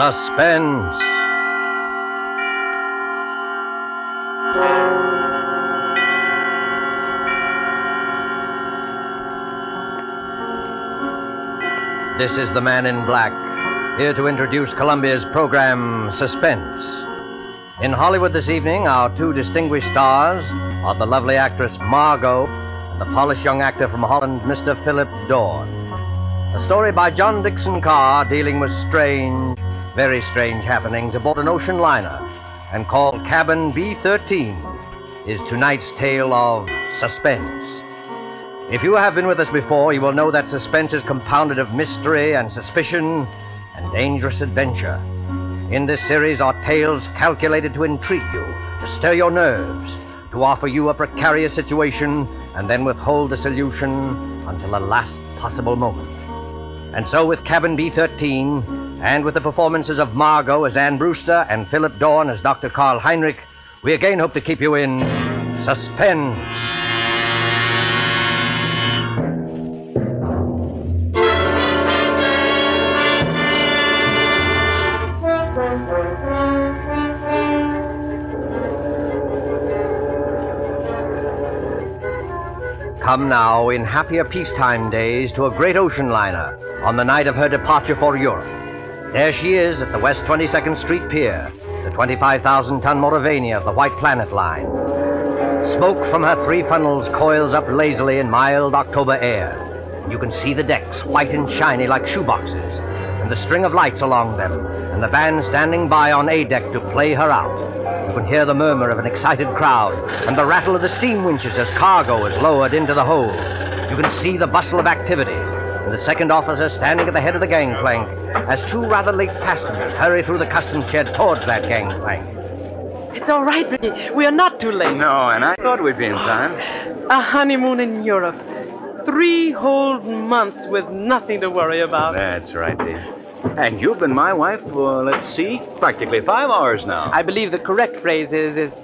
Suspense. This is the man in black, here to introduce Columbia's program Suspense. In Hollywood this evening, our two distinguished stars are the lovely actress Margo and the polished young actor from Holland, Mr. Philip Dorn. A story by John Dickson Carr dealing with strange, very strange happenings aboard an ocean liner and called Cabin B 13 is tonight's tale of suspense. If you have been with us before, you will know that suspense is compounded of mystery and suspicion and dangerous adventure. In this series are tales calculated to intrigue you, to stir your nerves, to offer you a precarious situation, and then withhold the solution until the last possible moment. And so, with Cabin B 13, and with the performances of Margo as Anne Brewster and Philip Dorn as Dr. Karl Heinrich, we again hope to keep you in suspense. Come now, in happier peacetime days, to a great ocean liner on the night of her departure for Europe. There she is at the West 22nd Street Pier, the 25,000 ton Moravania of the White Planet Line. Smoke from her three funnels coils up lazily in mild October air. You can see the decks, white and shiny like shoeboxes, and the string of lights along them, and the band standing by on A deck to play her out. You can hear the murmur of an excited crowd and the rattle of the steam winches as cargo is lowered into the hold. You can see the bustle of activity and the second officer standing at the head of the gangplank as two rather late passengers hurry through the customs shed towards that gangplank. It's all right, Ricky. We are not too late. No, and I thought we'd be in time. A honeymoon in Europe. Three whole months with nothing to worry about. That's right, dear. And you've been my wife for, let's see, practically five hours now. I believe the correct phrase is, is,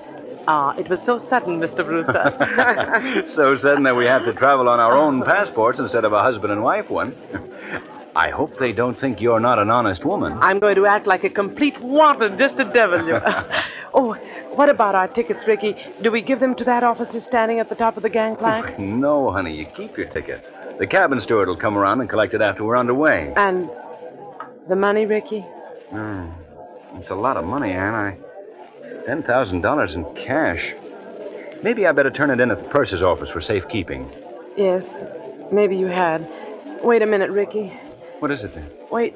ah, it was so sudden, Mr. Brewster. so sudden that we had to travel on our own passports instead of a husband and wife one. I hope they don't think you're not an honest woman. I'm going to act like a complete wanton just to devil you. oh, what about our tickets, Ricky? Do we give them to that officer standing at the top of the gangplank? No, honey, you keep your ticket. The cabin steward will come around and collect it after we're underway. And the money, Ricky? Hmm. It's a lot of money, Anne. I... $10,000 in cash. Maybe I better turn it in at the purser's office for safekeeping. Yes, maybe you had. Wait a minute, Ricky. What is it then? Wait.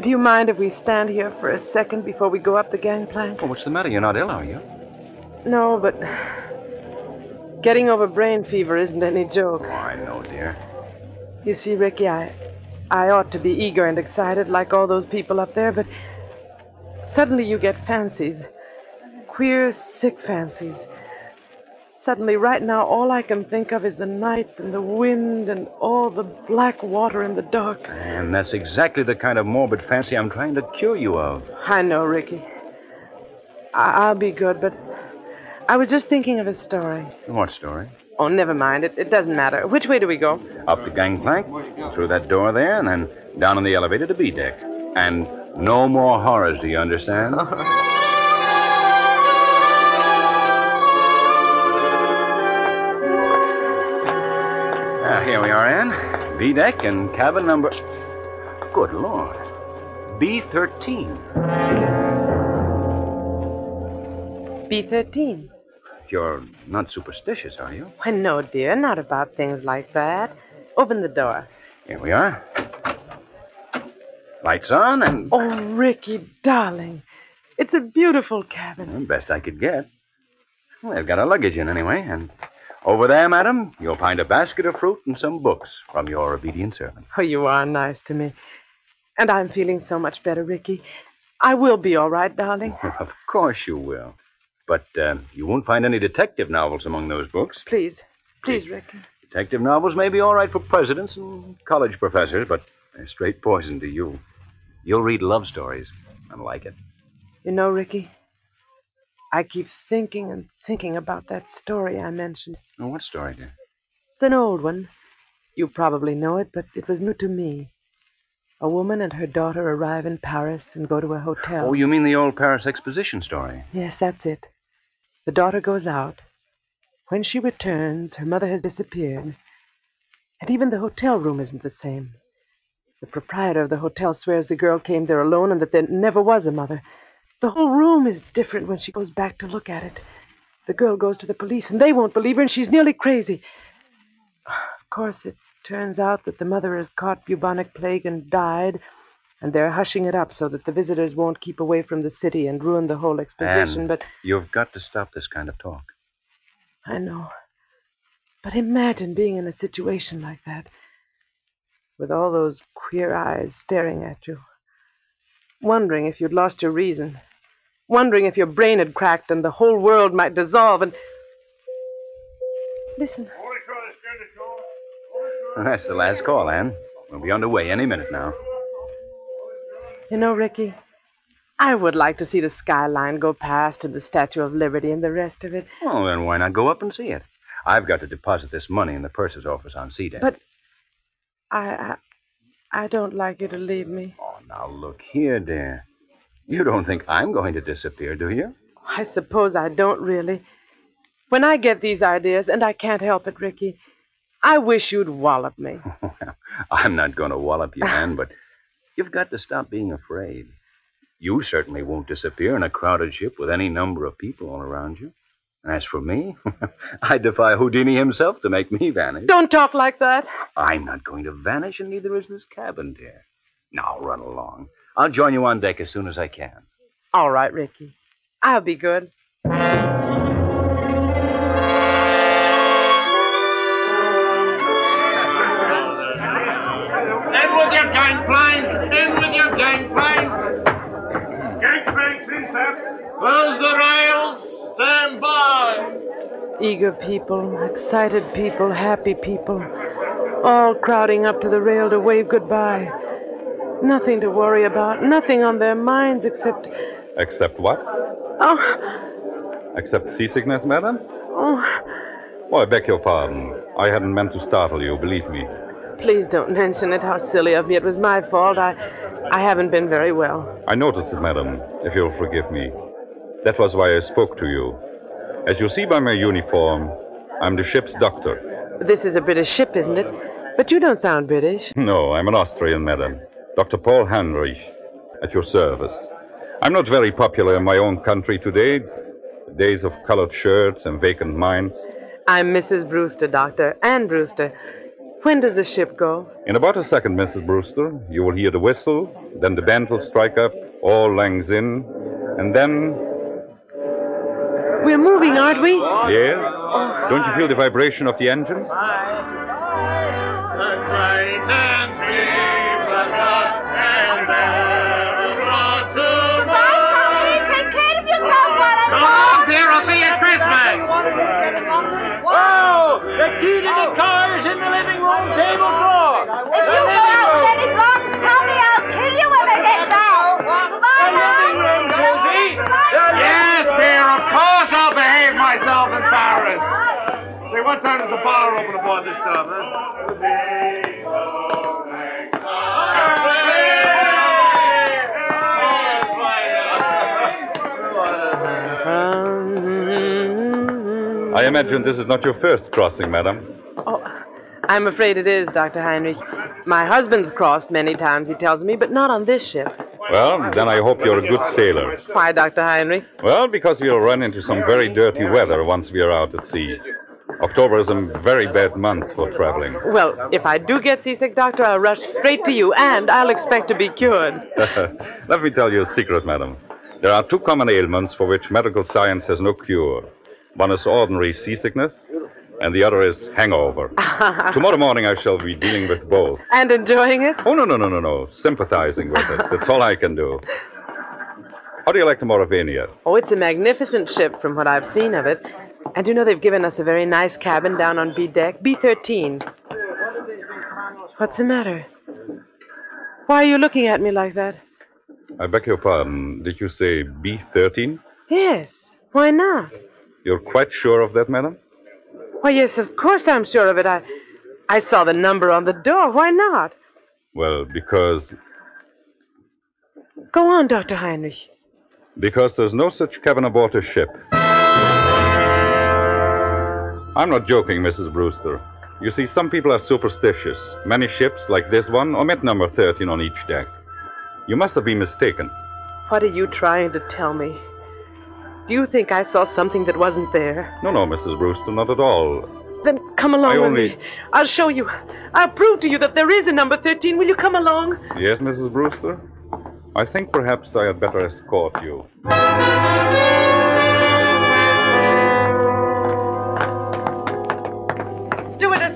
Do you mind if we stand here for a second before we go up the gangplank? Oh, what's the matter? You're not ill, are you? No, but getting over brain fever isn't any joke. Oh, I know, dear. You see, Ricky, I I ought to be eager and excited like all those people up there, but suddenly you get fancies. Queer, sick fancies. Suddenly, right now, all I can think of is the night and the wind and all the black water in the dark. And that's exactly the kind of morbid fancy I'm trying to cure you of. I know, Ricky. I- will be good, but I was just thinking of a story. What story? Oh, never mind. It, it doesn't matter. Which way do we go? Up the gangplank, through that door there, and then down on the elevator to B deck. And no more horrors, do you understand? Ah, here we are, Anne. B deck and cabin number. Good Lord. B 13. B 13. You're not superstitious, are you? Why, no, dear. Not about things like that. Open the door. Here we are. Lights on and. Oh, Ricky, darling. It's a beautiful cabin. Well, best I could get. Well, they've got our luggage in anyway, and over there, madam, you'll find a basket of fruit and some books from your obedient servant. Oh, you are nice to me. And I'm feeling so much better, Ricky. I will be all right, darling. of course you will. But uh, you won't find any detective novels among those books. Please. Please, Ricky. Detective novels may be all right for presidents and college professors, but they're straight poison to you. You'll read love stories and like it. You know, Ricky, I keep thinking and thinking about that story I mentioned. Oh, what story, dear? It's an old one. You probably know it, but it was new to me. A woman and her daughter arrive in Paris and go to a hotel. Oh, you mean the old Paris exposition story? Yes, that's it. The daughter goes out. When she returns, her mother has disappeared. And even the hotel room isn't the same. The proprietor of the hotel swears the girl came there alone and that there never was a mother. The whole room is different when she goes back to look at it. The girl goes to the police, and they won't believe her, and she's nearly crazy. Of course, it turns out that the mother has caught bubonic plague and died, and they're hushing it up so that the visitors won't keep away from the city and ruin the whole exposition. Anne, but You've got to stop this kind of talk. I know. But imagine being in a situation like that, with all those queer eyes staring at you, wondering if you'd lost your reason, wondering if your brain had cracked and the whole world might dissolve and. Listen. That's the last call, Anne. We'll be underway any minute now. You know, Ricky, I would like to see the skyline go past and the Statue of Liberty and the rest of it. Oh, then why not go up and see it? I've got to deposit this money in the purser's office on C deck. But I, I, I don't like you to leave me. Oh, now look here, dear. You don't think I'm going to disappear, do you? I suppose I don't really. When I get these ideas, and I can't help it, Ricky, I wish you'd wallop me. well, I'm not going to wallop you, Anne, but you've got to stop being afraid. You certainly won't disappear in a crowded ship with any number of people all around you. As for me, I defy Houdini himself to make me vanish. Don't talk like that. I'm not going to vanish, and neither is this cabin, dear. Now run along. I'll join you on deck as soon as I can. All right, Ricky. I'll be good. Eager people, excited people, happy people, all crowding up to the rail to wave goodbye. Nothing to worry about, nothing on their minds except. Except what? Oh, Except seasickness, madam? oh, Oh, I beg your pardon. I hadn't meant to startle you, believe me. please don't mention it. How silly of me. It was my fault. I, I haven't been very well. I noticed it, madam, if you'll forgive me. That was why I spoke to you. As you see by my uniform, I'm the ship's doctor. This is a British ship, isn't it? But you don't sound British. No, I'm an Austrian, madam. Dr. Paul Heinrich, at your service. I'm not very popular in my own country today. Days of colored shirts and vacant minds. I'm Mrs. Brewster, Doctor, Ann Brewster. When does the ship go? In about a second, Mrs. Brewster, you will hear the whistle, then the band will strike up, all langs in, and then, We're moving, aren't we? yes? Don't you feel the vibration of the engine? The great and sweet blood and brought to Goodbye, Tommy. Take care of yourself while I'm Come on, dear. I'll see you at Christmas. Oh, the key to the car is in the living room table drawer. If you go out with any Say, what time does the bar open aboard this time, huh? I imagine this is not your first crossing, madam. oh, I'm afraid it is, Dr. Heinrich. My husband's crossed many times, he tells me, but not on this ship. Well, then I hope you're a good sailor. Why, Dr. Heinrich? Well, because we'll run into some very dirty weather once we are out at sea. October is a very bad month for traveling. Well, if I do get seasick, Doctor, I'll rush straight to you, and I'll expect to be cured. Let me tell you a secret, madam. There are two common ailments for which medical science has no cure One is ordinary seasickness, and the other is hangover. Tomorrow morning I shall be dealing with both. And enjoying it? Oh, no, no, no, no, no. Sympathizing with it. That's all I can do. How do you like the Mauravania? Oh, it's a magnificent ship from what I've seen of it. And you know they've given us a very nice cabin down on B deck, B13. What's the matter? Why are you looking at me like that? I beg your pardon. Did you say B13? Yes. Why not? You're quite sure of that, madam? Why, yes, of course I'm sure of it. I, I saw the number on the door. Why not? Well, because Go on, Dr. Heinrich. because there's no such cabin aboard a ship. I'm not joking, Mrs. Brewster. You see, some people are superstitious. Many ships, like this one, omit number 13 on each deck. You must have been mistaken. What are you trying to tell me? Do you think I saw something that wasn't there? No, no, Mrs. Brewster, not at all. Then come along I with only- me. I'll show you. I'll prove to you that there is a number 13. Will you come along? Yes, Mrs. Brewster? I think perhaps I had better escort you.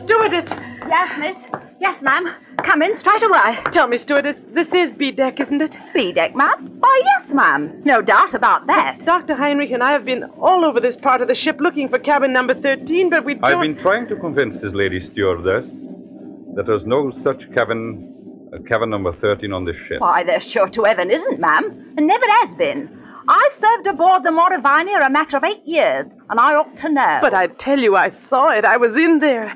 Stewardess, stewardess! Yes, miss. Yes, ma'am. Come in straight away. Tell me, stewardess, this is B deck, isn't it? B deck, ma'am? Why, yes, ma'am. No doubt about that. Dr. Heinrich and I have been all over this part of the ship looking for cabin number 13, but we don't. I've been trying to convince this lady stewardess that there's no such cabin, uh, cabin number 13 on this ship. Why, there sure to heaven isn't, ma'am, and never has been. I've served aboard the Mauravania a matter of eight years, and I ought to know. But I tell you, I saw it. I was in there.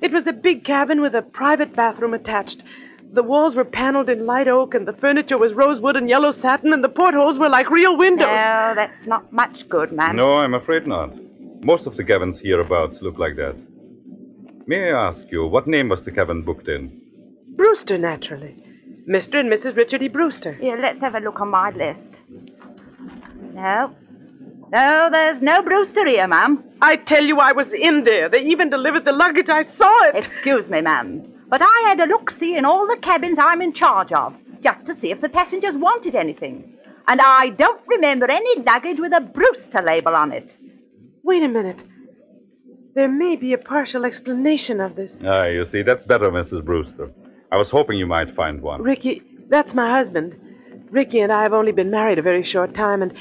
It was a big cabin with a private bathroom attached. The walls were paneled in light oak, and the furniture was rosewood and yellow satin, and the portholes were like real windows. No, that's not much good, ma'am. No, I'm afraid not. Most of the cabins hereabouts look like that. May I ask you, what name was the cabin booked in? Brewster, naturally. Mr. and Mrs. Richard E. Brewster. Here, let's have a look on my list. No. No, there's no Brewster here, ma'am. I tell you, I was in there. They even delivered the luggage. I saw it. Excuse me, ma'am. But I had a look see in all the cabins I'm in charge of, just to see if the passengers wanted anything. And I don't remember any luggage with a Brewster label on it. Wait a minute. There may be a partial explanation of this. Ah, you see, that's better, Mrs. Brewster. I was hoping you might find one. Ricky, that's my husband. Ricky and I have only been married a very short time, and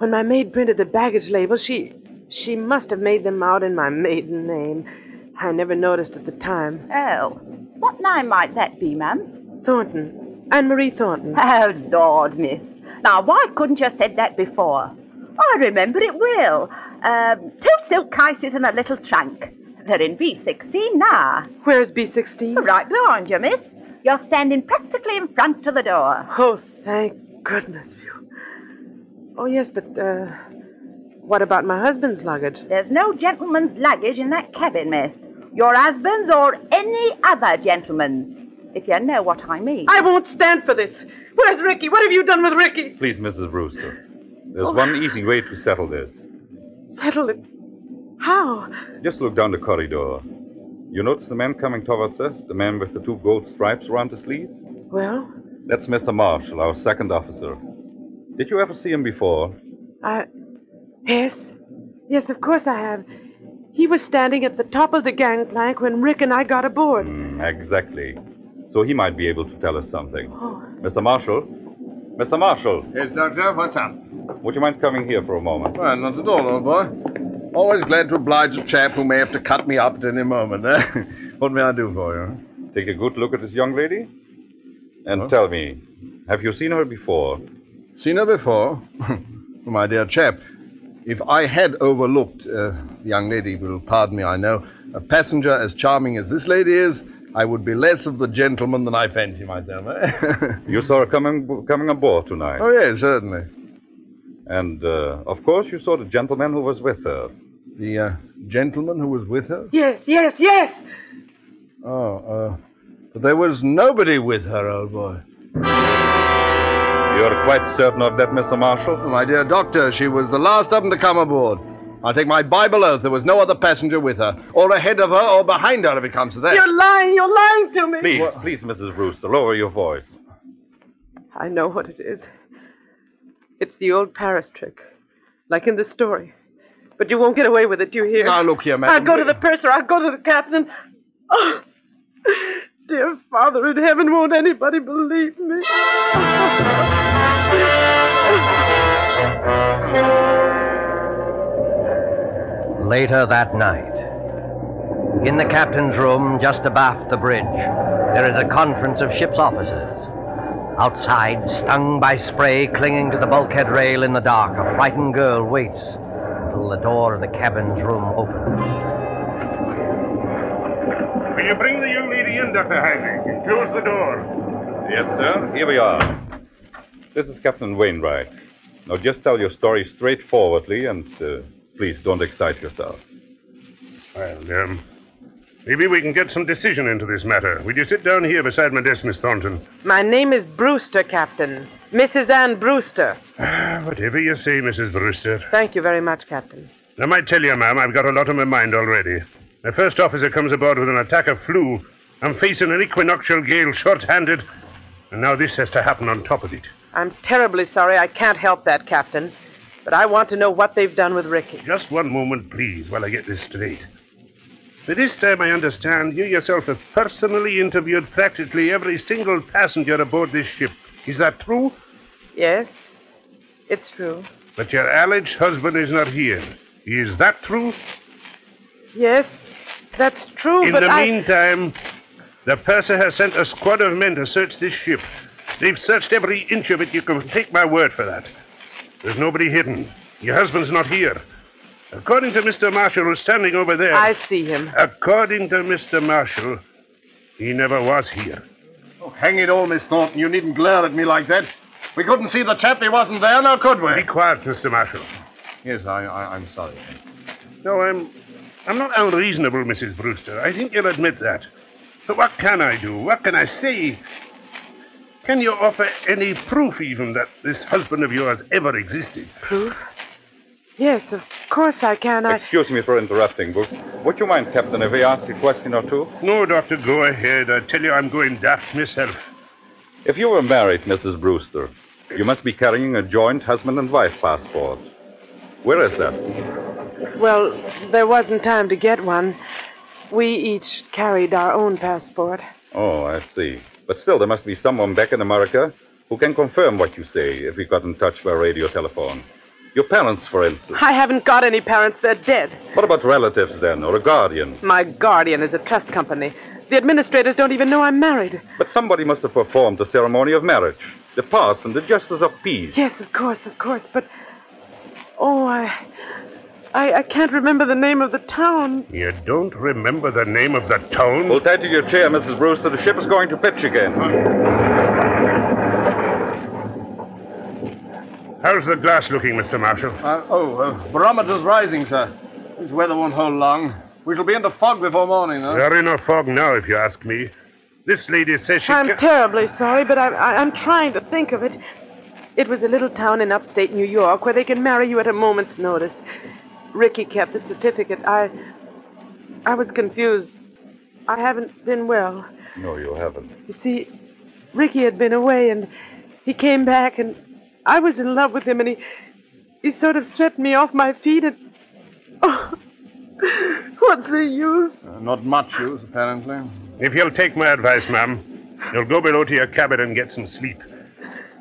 when my maid printed the baggage labels, she she must have made them out in my maiden name. I never noticed at the time. Oh, what name might that be, ma'am? Thornton. Anne Marie Thornton. Oh, Lord, miss. Now, why couldn't you have said that before? I remember it well. Um, two silk cases and a little trunk. They're in B16 now. Where's B16? Right behind you, miss. You're standing practically in front of the door. Oh, thank goodness for you. Oh, yes, but, uh, what about my husband's luggage? There's no gentleman's luggage in that cabin, miss. Your husband's or any other gentleman's, if you know what I mean. I won't stand for this. Where's Ricky? What have you done with Ricky? Please, Mrs. Brewster. There's one easy way to settle this. Settle it. How? Just look down the corridor. You notice the man coming towards us? The man with the two gold stripes around his sleeve? Well, That's Mr. Marshall, our second officer. Did you ever see him before? I. Yes. Yes, of course I have. He was standing at the top of the gangplank when Rick and I got aboard. Hmm, exactly. So he might be able to tell us something. Oh. Mr. Marshall? Mr. Marshall, Yes, Doctor, what's up? would you mind coming here for a moment? Well, not at all, old boy. Always glad to oblige a chap who may have to cut me up at any moment. Eh? what may I do for you? Take a good look at this young lady? And Huh? tell me, have you seen her before? Seen her before? My dear chap, if I had overlooked, uh, the young lady will pardon me, I know, a passenger as charming as this lady is, I would be less of the gentleman than I fancy myself. Eh? You saw her coming coming aboard tonight. oh, yes, certainly. And, uh, of course, you saw the gentleman who was with her. The uh, gentleman who was with her? Yes, yes, yes! Oh, uh, but there was nobody with her, old boy. You're quite certain of that, Mr. Marshall? Oh, my dear doctor, she was the last of them to come aboard. I'll take my Bible oath there was no other passenger with her, or ahead of her, or behind her if it comes to that. You're lying! You're lying to me! Please, please, Mrs. Brewster, lower your voice. I know what it is. It's the old Paris trick, like in the story. But you won't get away with it, you hear? Now, look here, madam. I'll go to the purser. I'll go to the captain. Oh, dear Father in heaven, won't anybody believe me? Later that night, in the captain's room just abaft the bridge, there is a conference of ship's officers. Outside, stung by spray clinging to the bulkhead rail in the dark, a frightened girl waits until the door of the cabin's room opens. Will you bring the young lady in, Dr. Heinrich, and close the door? Yes, sir. Here we are. This is Captain Wainwright. Now, just tell your story straightforwardly and uh, please don't excite yourself. Well, um, maybe we can get some decision into this matter. Will you sit down here beside my desk, Miss Thornton? My name is Brewster, Captain. Mrs. Ann Brewster. Ah, whatever you say, Mrs. Brewster. Thank you very much, Captain. I might tell you, ma'am, I've got a lot on my mind already. My first officer comes aboard with an attack of flu. I'm facing an equinoctial gale short-handed, and now this has to happen on top of it. I'm terribly sorry I can't help that, Captain. But I want to know what they've done with Ricky. Just one moment, please, while I get this straight. By this time, I understand you yourself have personally interviewed practically every single passenger aboard this ship. Is that true? Yes, it's true. But your alleged husband is not here. Is that true? Yes, that's true, In but the I... meantime, the purser has sent a squad of men to search this ship. They've searched every inch of it. You can take my word for that. There's nobody hidden. Your husband's not here. According to Mr. Marshall, who's standing over there. I see him. According to Mr. Marshall, he never was here. Oh, hang it all, Miss Thornton. You needn't glare at me like that. We couldn't see the chap. He wasn't there, now could we? Be quiet, Mr. Marshall. Yes, I, I, I'm sorry. No, I'm. I'm not unreasonable, Mrs. Brewster. I think you'll admit that. But what can I do? What can I say? Can you offer any proof, even, that this husband of yours ever existed? Proof? Yes, of course I can. I... Excuse me for interrupting, but would you mind, Captain, if I ask a question or two? No, Doctor, go ahead. I tell you, I'm going daft myself. If you were married, Mrs. Brewster, you must be carrying a joint husband and wife passport. Where is that? Well, there wasn't time to get one. We each carried our own passport. Oh, I see. But still, there must be someone back in America who can confirm what you say if we got in touch by radio telephone. Your parents, for instance. I haven't got any parents. They're dead. What about relatives, then, or a guardian? My guardian is a trust company. The administrators don't even know I'm married. But somebody must have performed the ceremony of marriage. The parson, the justice of peace. Yes, of course, of course. But. Oh, I. I, I can't remember the name of the town. You don't remember the name of the town? Hold tight to your chair, Mrs. Brewster. The ship is going to pitch again. How's the glass looking, Mr. Marshall? Uh, oh, uh, barometer's rising, sir. This weather won't hold long. We shall be in the fog before morning, though. They're in a fog now, if you ask me. This lady says she I'm ca- terribly sorry, but I, I, I'm trying to think of it. It was a little town in upstate New York where they can marry you at a moment's notice. Ricky kept the certificate. I. I was confused. I haven't been well. No, you haven't. You see, Ricky had been away and he came back and I was in love with him and he. He sort of swept me off my feet and. Oh, what's the use? Uh, not much use, apparently. If you'll take my advice, ma'am, you'll go below to your cabin and get some sleep.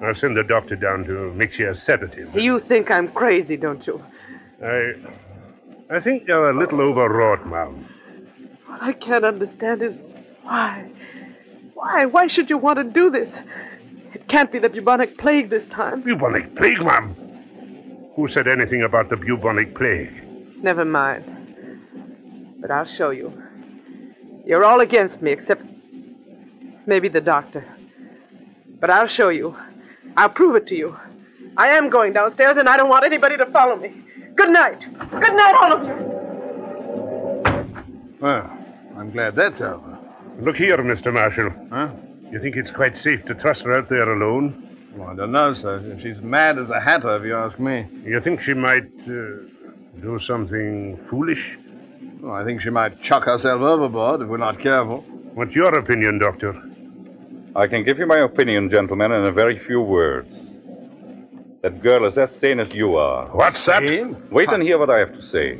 I'll send the doctor down to mix you a sedative. You think I'm crazy, don't you? I. I think you're a little overwrought, ma'am. What I can't understand is why. Why? Why should you want to do this? It can't be the bubonic plague this time. Bubonic plague, ma'am? Who said anything about the bubonic plague? Never mind. But I'll show you. You're all against me, except maybe the doctor. But I'll show you. I'll prove it to you. I am going downstairs, and I don't want anybody to follow me. Good night. Good night, all of you. Well, I'm glad that's over. Look here, Mr. Marshall. Huh? You think it's quite safe to trust her out there alone? Well, I don't know, sir. She's mad as a hatter, if you ask me. You think she might uh, do something foolish? Well, I think she might chuck herself overboard if we're not careful. What's your opinion, Doctor? I can give you my opinion, gentlemen, in a very few words. That girl is as sane as you are. What's that? Wait and hear what I have to say.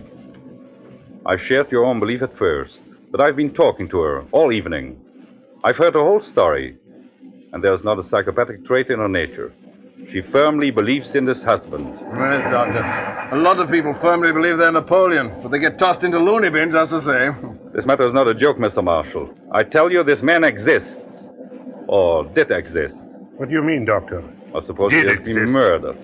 I shared your own belief at first, but I've been talking to her all evening. I've heard her whole story, and there's not a psychopathic trait in her nature. She firmly believes in this husband. Yes, Doctor. A lot of people firmly believe they're Napoleon, but they get tossed into loony bins, as to say. This matter is not a joke, Mr. Marshall. I tell you, this man exists. Or did exist. What do you mean, Doctor? I suppose Did he has exist. been murdered.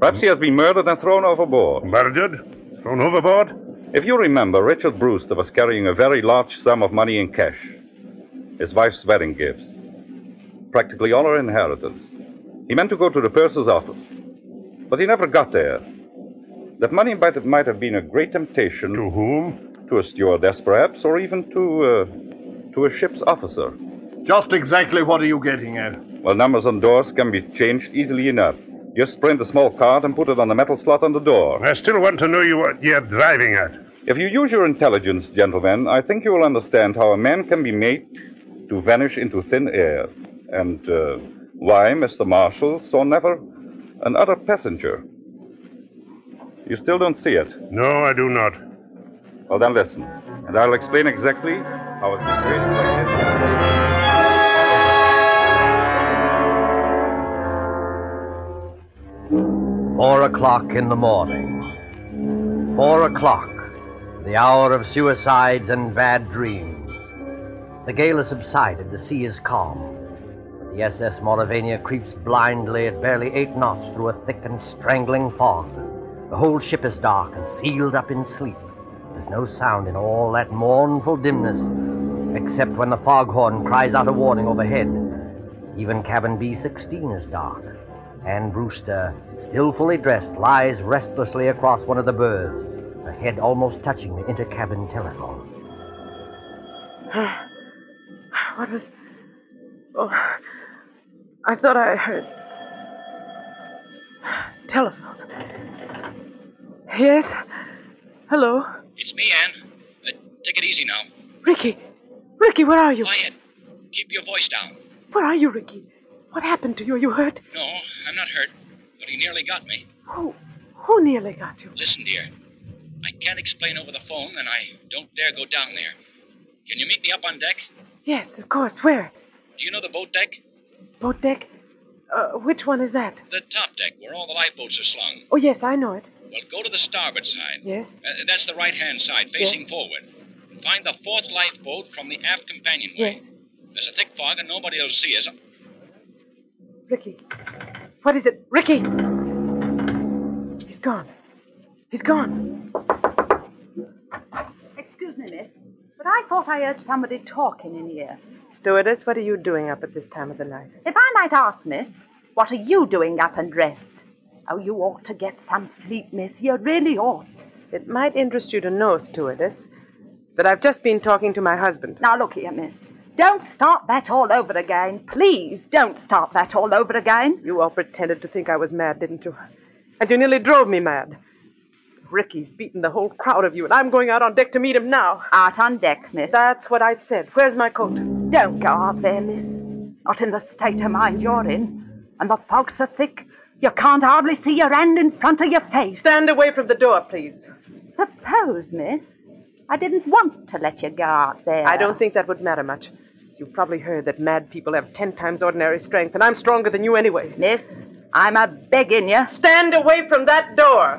Perhaps he has been murdered and thrown overboard. Murdered? Thrown overboard? If you remember, Richard Brewster was carrying a very large sum of money in cash. His wife's wedding gifts. Practically all her inheritance. He meant to go to the purser's office. But he never got there. That money might have, might have been a great temptation. To whom? To a stewardess, perhaps, or even to, uh, to a ship's officer. Just exactly what are you getting at? Well, numbers on doors can be changed easily enough. Just print a small card and put it on the metal slot on the door. I still want to know you what you're driving at. If you use your intelligence, gentlemen, I think you will understand how a man can be made to vanish into thin air. And uh, why Mr. Marshall saw never another passenger. You still don't see it? No, I do not. Well, then listen, and I'll explain exactly how a situation like this. Four o'clock in the morning. Four o'clock, the hour of suicides and bad dreams. The gale has subsided, the sea is calm. The SS Mauravania creeps blindly at barely eight knots through a thick and strangling fog. The whole ship is dark and sealed up in sleep. There's no sound in all that mournful dimness, except when the foghorn cries out a warning overhead. Even cabin B16 is dark. Anne Brewster, still fully dressed, lies restlessly across one of the berths, her head almost touching the intercabin telephone. What was. Oh, I thought I heard. Telephone. Yes? Hello? It's me, Anne. Uh, take it easy now. Ricky! Ricky, where are you? Quiet. Keep your voice down. Where are you, Ricky? What happened to you? Are you hurt? No, I'm not hurt, but he nearly got me. Who? Who nearly got you? Listen, dear. I can't explain over the phone, and I don't dare go down there. Can you meet me up on deck? Yes, of course. Where? Do you know the boat deck? Boat deck? Uh, which one is that? The top deck, where all the lifeboats are slung. Oh, yes, I know it. Well, go to the starboard side. Yes? Uh, that's the right hand side, facing forward. Find the fourth lifeboat from the aft companionway. Yes. There's a thick fog, and nobody will see us. Ricky. What is it? Ricky! He's gone. He's gone. Excuse me, miss, but I thought I heard somebody talking in here. Stewardess, what are you doing up at this time of the night? If I might ask, miss, what are you doing up and dressed? Oh, you ought to get some sleep, miss. You really ought. It might interest you to know, stewardess, that I've just been talking to my husband. Now, look here, miss. Don't start that all over again. Please don't start that all over again. You all pretended to think I was mad, didn't you? And you nearly drove me mad. Ricky's beaten the whole crowd of you, and I'm going out on deck to meet him now. Out on deck, miss. That's what I said. Where's my coat? Don't go out there, miss. Not in the state of mind you're in. And the fog's so thick, you can't hardly see your hand in front of your face. Stand away from the door, please. Suppose, miss, I didn't want to let you go out there. I don't think that would matter much. You've probably heard that mad people have ten times ordinary strength, and I'm stronger than you anyway. Miss, I'm a begging you. Stand away from that door.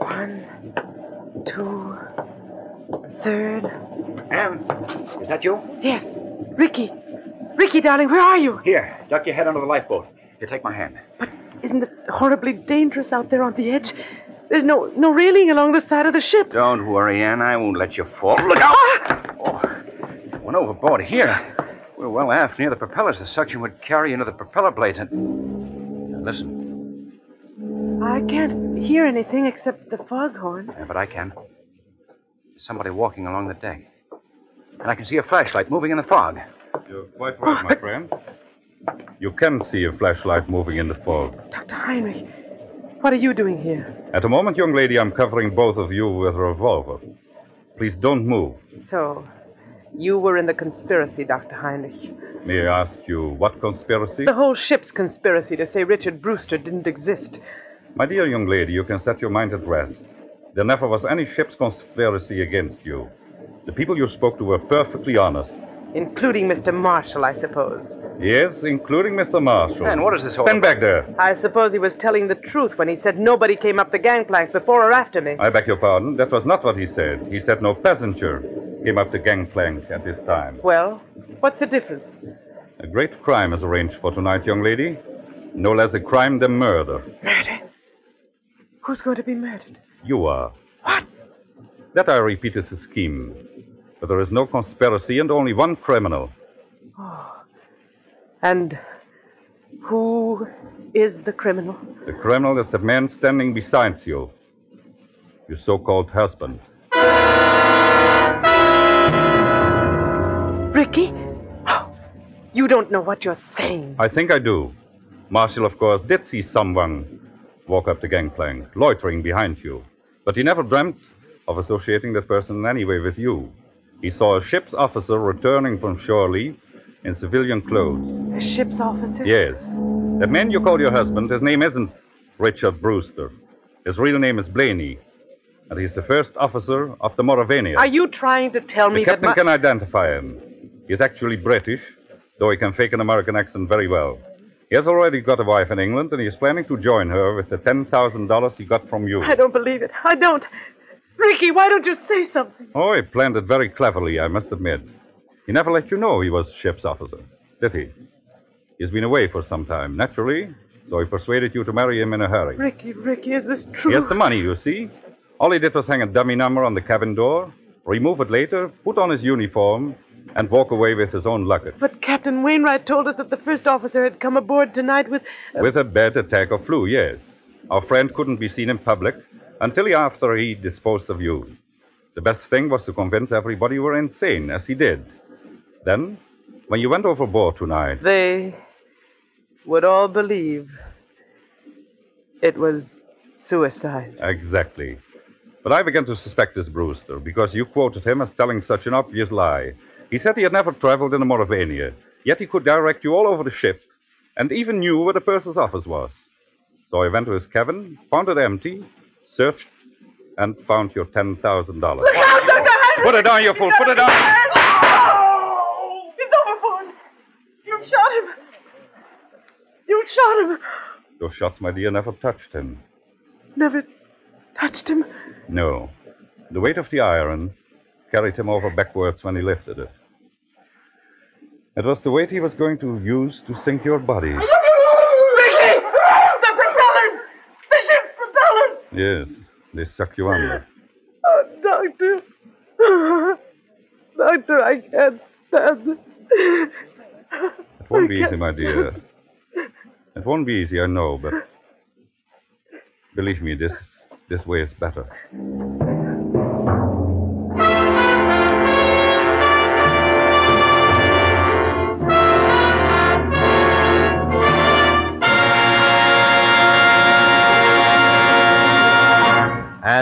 One, two, third. Anne, is that you? Yes, Ricky. Ricky, darling, where are you? Here, duck your head under the lifeboat. Here, take my hand. But isn't it horribly dangerous out there on the edge? There's no no railing along the side of the ship. Don't worry, Anne. I won't let you fall. Look out! Ah! Oh, went overboard here. We're well aft near the propellers. The suction would carry into the propeller blades and. Now, listen, I can't hear anything except the foghorn. Yeah, but I can. There's somebody walking along the deck. And I can see a flashlight moving in the fog. You're quite right, my friend. You can see a flashlight moving in the fog. Dr. Heinrich, what are you doing here? At the moment, young lady, I'm covering both of you with a revolver. Please don't move. So, you were in the conspiracy, Dr. Heinrich. May I ask you what conspiracy? The whole ship's conspiracy to say Richard Brewster didn't exist. My dear young lady, you can set your mind at rest. There never was any ship's conspiracy against you. The people you spoke to were perfectly honest. Including Mr. Marshall, I suppose. Yes, including Mr. Marshall. And what is this all Stand about? back there. I suppose he was telling the truth when he said nobody came up the gangplank before or after me. I beg your pardon. That was not what he said. He said no passenger came up the gangplank at this time. Well, what's the difference? A great crime is arranged for tonight, young lady. No less a crime than murder. Murder? Who's going to be murdered? You are. What? That, I repeat, is a scheme. But there is no conspiracy and only one criminal. Oh. And who is the criminal? The criminal is the man standing beside you. Your so called husband. Ricky? Oh, you don't know what you're saying. I think I do. Marshall, of course, did see someone walk up the gangplank, loitering behind you. But he never dreamt of associating that person in any way with you. He saw a ship's officer returning from shore leave in civilian clothes. A ship's officer? Yes. That man you call your husband, his name isn't Richard Brewster. His real name is Blaney. And he's the first officer of the Mauravania. Are you trying to tell the me captain that my... can identify him. He's actually British, though he can fake an American accent very well. He has already got a wife in England, and he is planning to join her with the $10,000 he got from you. I don't believe it. I don't. Ricky, why don't you say something? Oh, he planned it very cleverly, I must admit. He never let you know he was ship's officer, did he? He's been away for some time, naturally, so he persuaded you to marry him in a hurry. Ricky, Ricky, is this true? He has the money, you see. All he did was hang a dummy number on the cabin door, remove it later, put on his uniform, and walk away with his own luggage. But Captain Wainwright told us that the first officer had come aboard tonight with. uh, With a bad attack of flu, yes. Our friend couldn't be seen in public until after he disposed of you. The best thing was to convince everybody you were insane, as he did. Then, when you went overboard tonight, They would all believe it was suicide. Exactly. But I began to suspect this Brewster because you quoted him as telling such an obvious lie. He said he had never traveled in the Mauravania, yet he could direct you all over the ship and even knew where the purser's office was. So I went to his cabin, found it empty, searched, and found your $10,000. Look out, Dr. Henry! Put it down, you fool! Put it down! Oh! He's overboard! You shot him! You shot him! Those shots, my dear, never touched him. Never touched him. No. The weight of the iron carried him over backwards when he lifted it. It was the weight he was going to use to sink your body. Ricky! The propellers! The ship's propellers! Yes, they suck you under. Oh, Doctor. Doctor, I can't stand this. It won't be easy, my dear. It won't be easy, I know, but believe me, this this way is better.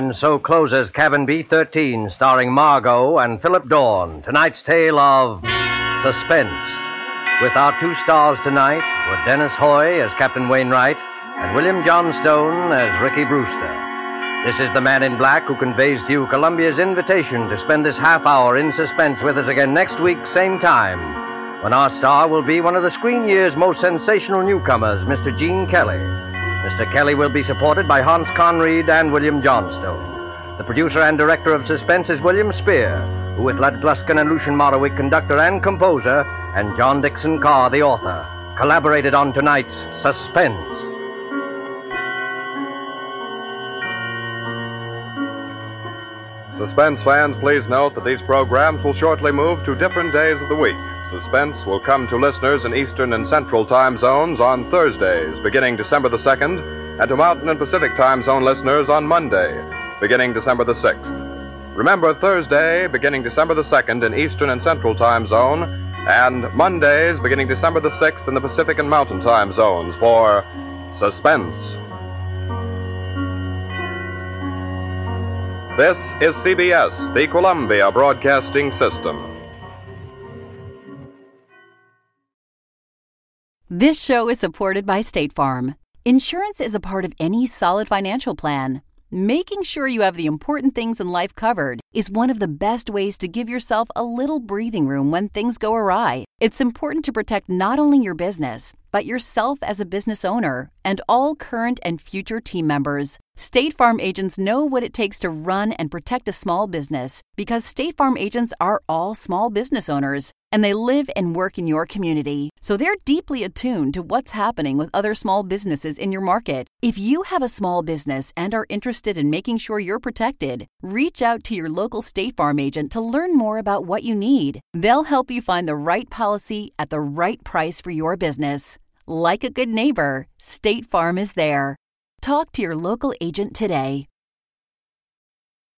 And so closes Cabin B 13, starring Margo and Philip Dorn. Tonight's tale of suspense. With our two stars tonight were Dennis Hoey as Captain Wainwright and William Johnstone as Ricky Brewster. This is the man in black who conveys to you Columbia's invitation to spend this half hour in suspense with us again next week, same time, when our star will be one of the screen year's most sensational newcomers, Mr. Gene Kelly. Mr. Kelly will be supported by Hans Conried and William Johnstone. The producer and director of Suspense is William Spier, who, with Lud Gluskin and Lucien Moraweck, conductor and composer, and John Dickson Carr, the author, collaborated on tonight's Suspense. Suspense fans, please note that these programs will shortly move to different days of the week. Suspense will come to listeners in Eastern and Central time zones on Thursdays, beginning December the 2nd, and to Mountain and Pacific time zone listeners on Monday, beginning December the 6th. Remember, Thursday, beginning December the 2nd in Eastern and Central time zone, and Mondays beginning December the 6th in the Pacific and Mountain Time zones for Suspense. This is CBS, the Columbia Broadcasting System. This show is supported by State Farm. Insurance is a part of any solid financial plan. Making sure you have the important things in life covered is one of the best ways to give yourself a little breathing room when things go awry. It's important to protect not only your business, but yourself as a business owner and all current and future team members. State Farm agents know what it takes to run and protect a small business because State Farm agents are all small business owners and they live and work in your community. So they're deeply attuned to what's happening with other small businesses in your market. If you have a small business and are interested in making sure you're protected, reach out to your local State Farm agent to learn more about what you need. They'll help you find the right policy at the right price for your business. Like a good neighbor, State Farm is there. Talk to your local agent today.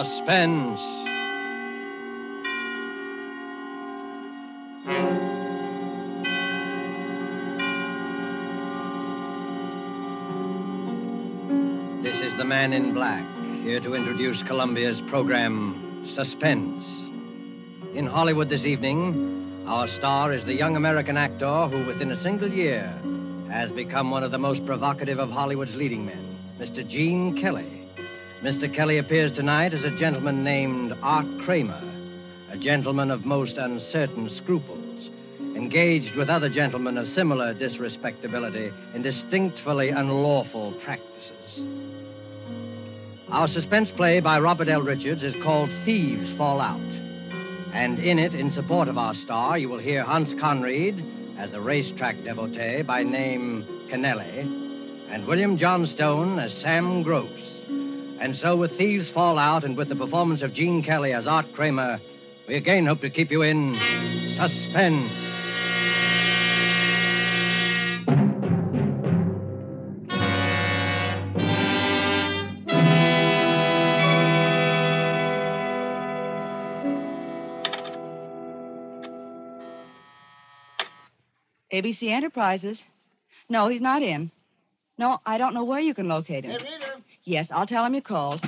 Suspense. This is the Man in Black, here to introduce Columbia's program, Suspense. In Hollywood this evening, our star is the young American actor who, within a single year, has become one of the most provocative of Hollywood's leading men, Mr. Gene Kelly. Mr. Kelly appears tonight as a gentleman named Art Kramer, a gentleman of most uncertain scruples, engaged with other gentlemen of similar disrespectability in distinctly unlawful practices. Our suspense play by Robert L. Richards is called Thieves Fall Out. And in it, in support of our star, you will hear Hans Conried as a racetrack devotee by name Kennelly, and William Johnstone as Sam Gross. And so, with Thieves Fall Out and with the performance of Gene Kelly as Art Kramer, we again hope to keep you in suspense. ABC Enterprises. No, he's not in. No, I don't know where you can locate him. Yes, I'll tell him you called.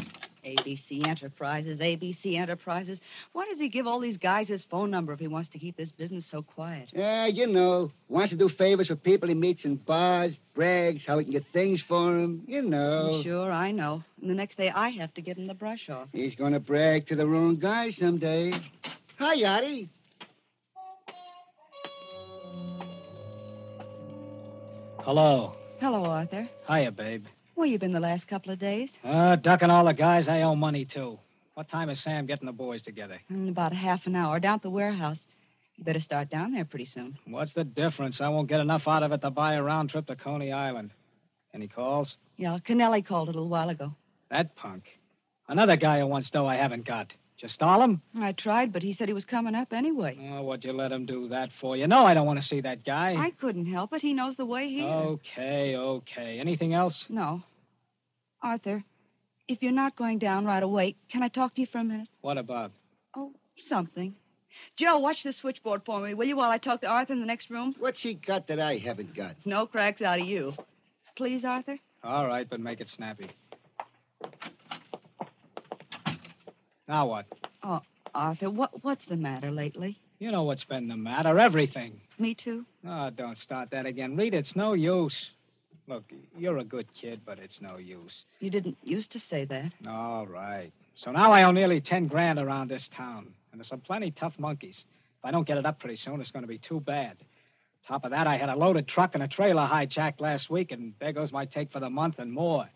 ABC Enterprises, ABC Enterprises. Why does he give all these guys his phone number if he wants to keep this business so quiet? Yeah, you know. Wants to do favors for people he meets in bars, brags, how he can get things for 'em. You know. Sure, I know. And the next day I have to give him the brush off. He's going to brag to the wrong guy someday. Hi, Yachty. Hello. Hello, Arthur. Hiya, babe. Where you been the last couple of days? Uh, ducking all the guys I owe money to. What time is Sam getting the boys together? In about a half an hour, down at the warehouse. You better start down there pretty soon. What's the difference? I won't get enough out of it to buy a round trip to Coney Island. Any calls? Yeah, Kennelly called a little while ago. That punk. Another guy who wants dough I haven't got. Just stall him? I tried, but he said he was coming up anyway. Oh, what'd you let him do that for? You know I don't want to see that guy. I couldn't help it. He knows the way here. Okay, okay. Anything else? No. Arthur, if you're not going down right away, can I talk to you for a minute? What about? Oh, something. Joe, watch the switchboard for me, will you, while I talk to Arthur in the next room? What's she got that I haven't got? No cracks out of you. Please, Arthur? All right, but make it snappy. Now what? Oh, Arthur, what, what's the matter lately? You know what's been the matter. Everything. Me too? Oh, don't start that again. Read, it's no use. Look, you're a good kid, but it's no use. You didn't used to say that. All right. So now I owe nearly ten grand around this town. And there's some plenty tough monkeys. If I don't get it up pretty soon, it's going to be too bad. Top of that, I had a loaded truck and a trailer hijacked last week, and there goes my take for the month and more.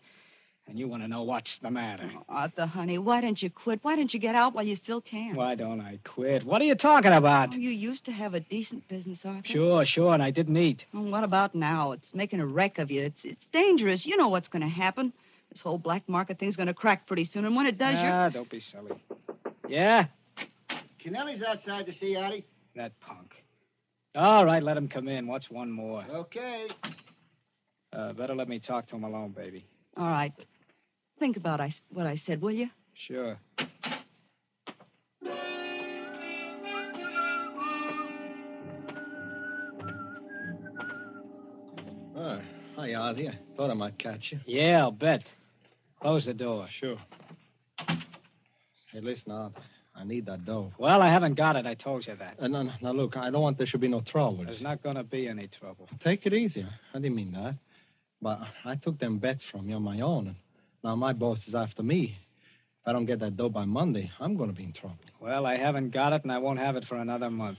And you want to know what's the matter? Arthur, honey, why don't you quit? Why don't you get out while you still can? Why don't I quit? What are you talking about? Oh, you used to have a decent business, Arthur. Sure, sure, and I didn't eat. Well, what about now? It's making a wreck of you. It's it's dangerous. You know what's going to happen. This whole black market thing's going to crack pretty soon, and when it does, ah, you're. don't be silly. Yeah? Kennelly's outside to see Artie. That punk. All right, let him come in. What's one more? Okay. Uh, better let me talk to him alone, baby. All right. Think about I, what I said, will you? Sure. Oh, hi, Artie. I thought I might catch you. Yeah, I'll bet. Close the door. Sure. Hey, listen, Art. I need that dough. Well, I haven't got it. I told you that. Uh, no, no, now, look, I don't want there should be no trouble. There's not going to be any trouble. Take it easy. I didn't mean that. But I took them bets from you on my own, and now my boss is after me. If I don't get that dough by Monday, I'm going to be in trouble. Well, I haven't got it, and I won't have it for another month.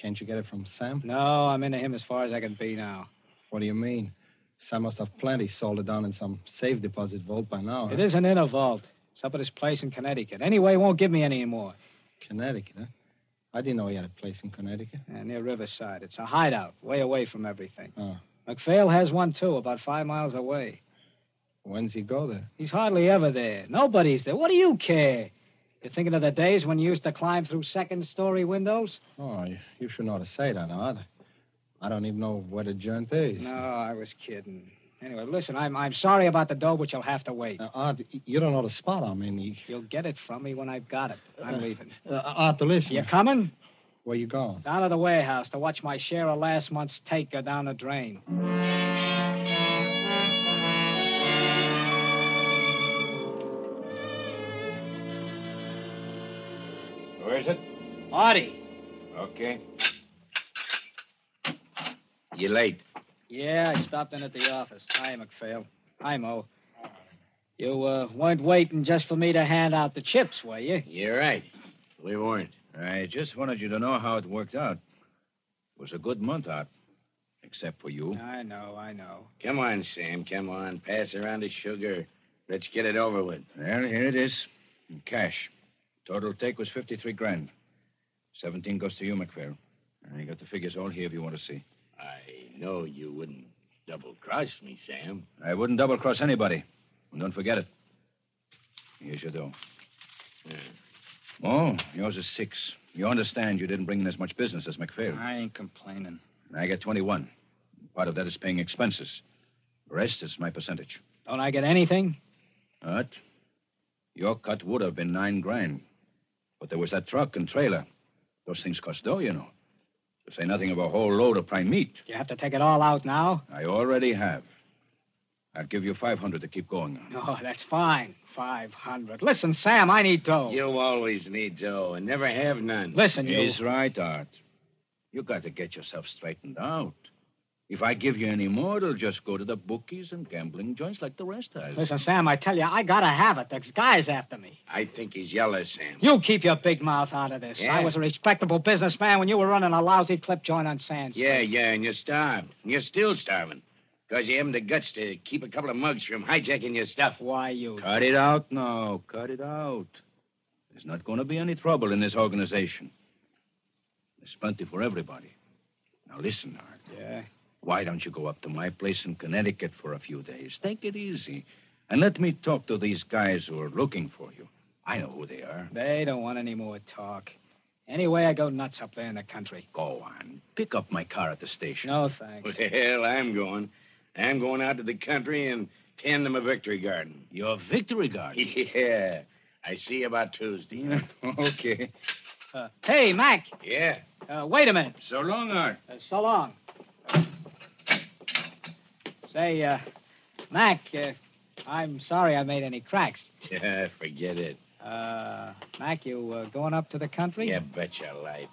Can't you get it from Sam? No, I'm into him as far as I can be now. What do you mean? Sam must have plenty sold it down in some safe deposit vault by now. It huh? isn't in a vault. It's up at his place in Connecticut. Anyway, he won't give me any more. Connecticut, huh? I didn't know he had a place in Connecticut. Yeah, near Riverside. It's a hideout, way away from everything. Oh. McPhail has one, too, about five miles away. When's he go there? He's hardly ever there. Nobody's there. What do you care? You're thinking of the days when you used to climb through second story windows? Oh, you, you should know to say that, Art. I don't even know where the joint is. No, I was kidding. Anyway, listen, I'm I'm sorry about the dough, but you'll have to wait. Uh, Art, you don't know the spot I'm in. You... You'll get it from me when I've got it. I'm Uh, leaving. Uh, Art, listen. You coming? Where you going? Down to the warehouse to watch my share of last month's take go down the drain. Is it? Artie. Okay. You late? Yeah, I stopped in at the office. Hi, McPhail. Hi, Mo. You uh, weren't waiting just for me to hand out the chips, were you? You're right. We weren't. I just wanted you to know how it worked out. It was a good month out, except for you. I know, I know. Come on, Sam. Come on. Pass around the sugar. Let's get it over with. Well, here it is. In cash. Total take was 53 grand. 17 goes to you, McPhail. I got the figures all here if you want to see. I know you wouldn't double cross me, Sam. I wouldn't double cross anybody. And don't forget it. Here's your dough. Oh, yours is six. You understand you didn't bring in as much business as McPhail. I ain't complaining. I get 21. Part of that is paying expenses. The rest is my percentage. Don't I get anything? What? Your cut would have been nine grand. But there was that truck and trailer. Those things cost dough, you know. To say nothing of a whole load of prime meat. You have to take it all out now? I already have. I'll give you 500 to keep going on. Oh, that's fine. 500. Listen, Sam, I need dough. You always need dough and never have none. Listen, you. He's right, Art. You got to get yourself straightened out. If I give you any more, it'll just go to the bookies and gambling joints like the rest has. Listen, Sam, I tell you, I gotta have it. There's guys after me. I think he's yellow, Sam. You keep your big mouth out of this. Yeah? I was a respectable businessman when you were running a lousy clip joint on Sand Yeah, yeah, and you're starved. And you're still starving. Because you haven't the guts to keep a couple of mugs from hijacking your stuff. Why, you. Cut it out now. Cut it out. There's not going to be any trouble in this organization. There's plenty for everybody. Now listen, Art. Yeah? Why don't you go up to my place in Connecticut for a few days? Take it easy. And let me talk to these guys who are looking for you. I know who they are. They don't want any more talk. Anyway, I go nuts up there in the country. Go on. Pick up my car at the station. No, thanks. Well, I'm going. I'm going out to the country and tend them a victory garden. Your victory garden? Yeah. I see you about Tuesday. okay. Uh, hey, Mac. Yeah. Uh, wait a minute. So long, Art. Uh, so long. Say, uh, Mac, uh, I'm sorry I made any cracks. Yeah, forget it. Uh, Mac, you uh, going up to the country? Yeah, bet your life.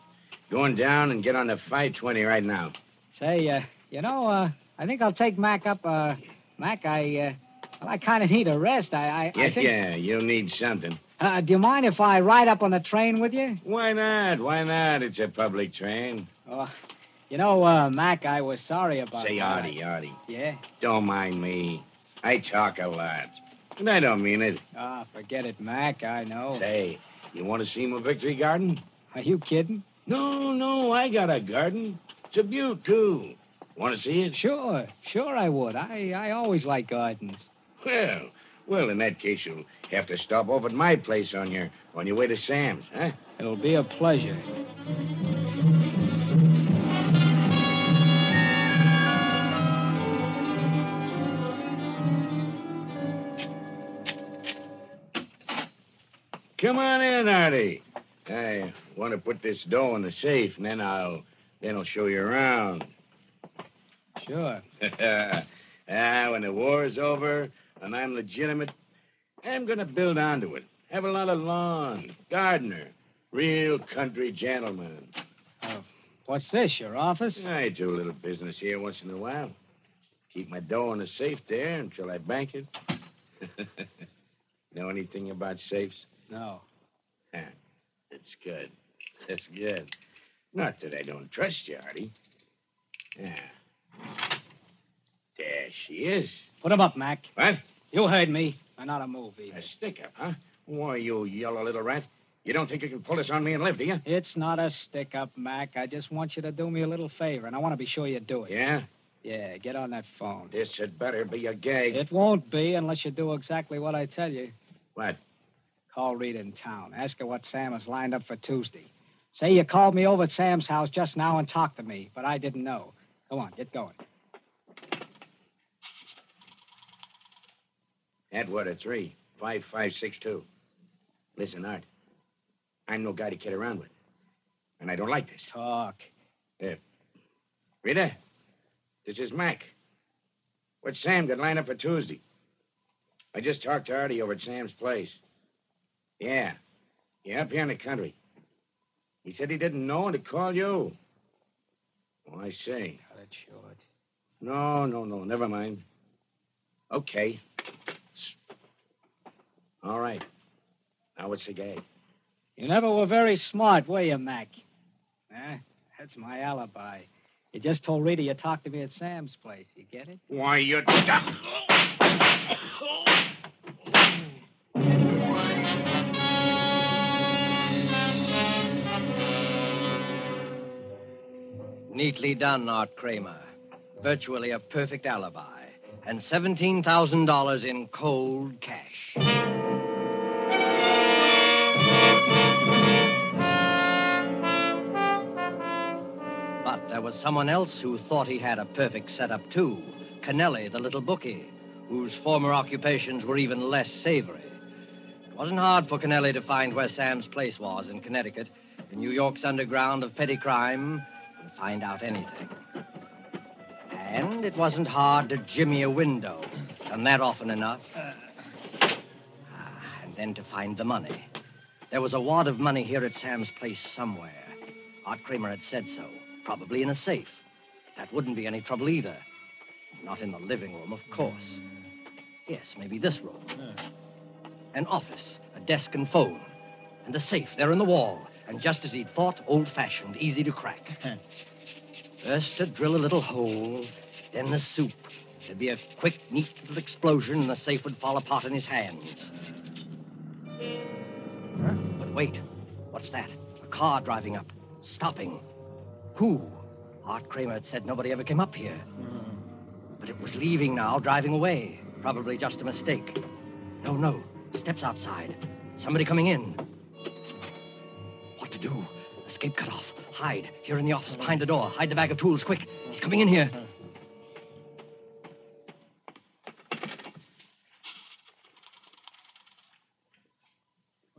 Going down and get on the 520 right now. Say, uh, you know, uh, I think I'll take Mac up. Uh, Mac, I, uh, well, I kind of need a rest. I, I, Yeah, I think. yeah, you'll need something. Uh, do you mind if I ride up on the train with you? Why not? Why not? It's a public train. Oh, You know, uh, Mac, I was sorry about Say, that. Artie, Artie. Yeah? Don't mind me. I talk a lot. And I don't mean it. Ah, forget it, Mac. I know. Say, you want to see my victory garden? Are you kidding? No, no, I got a garden. It's a beaut, too. Want to see it? Sure, sure I would. I, I always like gardens. Well, well, in that case, you'll have to stop off at my place on your on your way to Sam's, huh? It'll be a pleasure. Come on in, Artie. I want to put this dough in the safe, and then I'll then I'll show you around. Sure. ah, when the war's over and I'm legitimate, I'm gonna build onto it. Have a lot of lawn, gardener, real country gentleman. Uh, what's this, your office? I do a little business here once in a while. Keep my dough in the safe there until I bank it. know anything about safes? No. Huh. That's good. That's good. Not that I don't trust you, Artie. Yeah. There she is. Put 'em up, Mac. What? You heard me. I'm not a movie. A stick up, huh? Why, you yellow little rat. You don't think you can pull this on me and live, do you? It's not a stick up, Mac. I just want you to do me a little favor, and I want to be sure you do it. Yeah? Yeah, get on that phone. This had better be a gag. It won't be unless you do exactly what I tell you. What? Call Rita in town. Ask her what Sam has lined up for Tuesday. Say you called me over at Sam's house just now and talked to me, but I didn't know. Go on, get going. Atwater, three. Five, five, six, two. Listen, Art. I'm no guy to kid around with. And I don't like this. Talk. Yeah. Rita, this is Mac. What's Sam got lined up for Tuesday? I just talked to Artie over at Sam's place. Yeah. Yeah, up here in the country. He said he didn't know and to call you. Oh, I say. Cut it short. No, no, no. Never mind. Okay. All right. Now what's the gag? You never were very smart, were you, Mac? Eh? That's my alibi. You just told Rita you talked to me at Sam's place. You get it? Why, you... Neatly done, Art Kramer. Virtually a perfect alibi. And $17,000 in cold cash. But there was someone else who thought he had a perfect setup, too. Kennelly, the little bookie, whose former occupations were even less savory. It wasn't hard for Kennelly to find where Sam's place was in Connecticut, in New York's underground of petty crime, and find out anything. And it wasn't hard to jimmy a window, done that often enough. Ah, and then to find the money. There was a wad of money here at Sam's place somewhere. Art Kramer had said so, probably in a safe. That wouldn't be any trouble either. Not in the living room, of course. Yes, maybe this room. An office, a desk and phone, and a safe there in the wall. And just as he'd thought, old fashioned, easy to crack. First to drill a little hole, then the soup. There'd be a quick, neat little explosion, and the safe would fall apart in his hands. But wait, what's that? A car driving up, stopping. Who? Art Kramer had said nobody ever came up here. But it was leaving now, driving away. Probably just a mistake. No, no. Steps outside. Somebody coming in. Do? Escape cut off. Hide. Here in the office behind the door. Hide the bag of tools, quick. He's coming in here.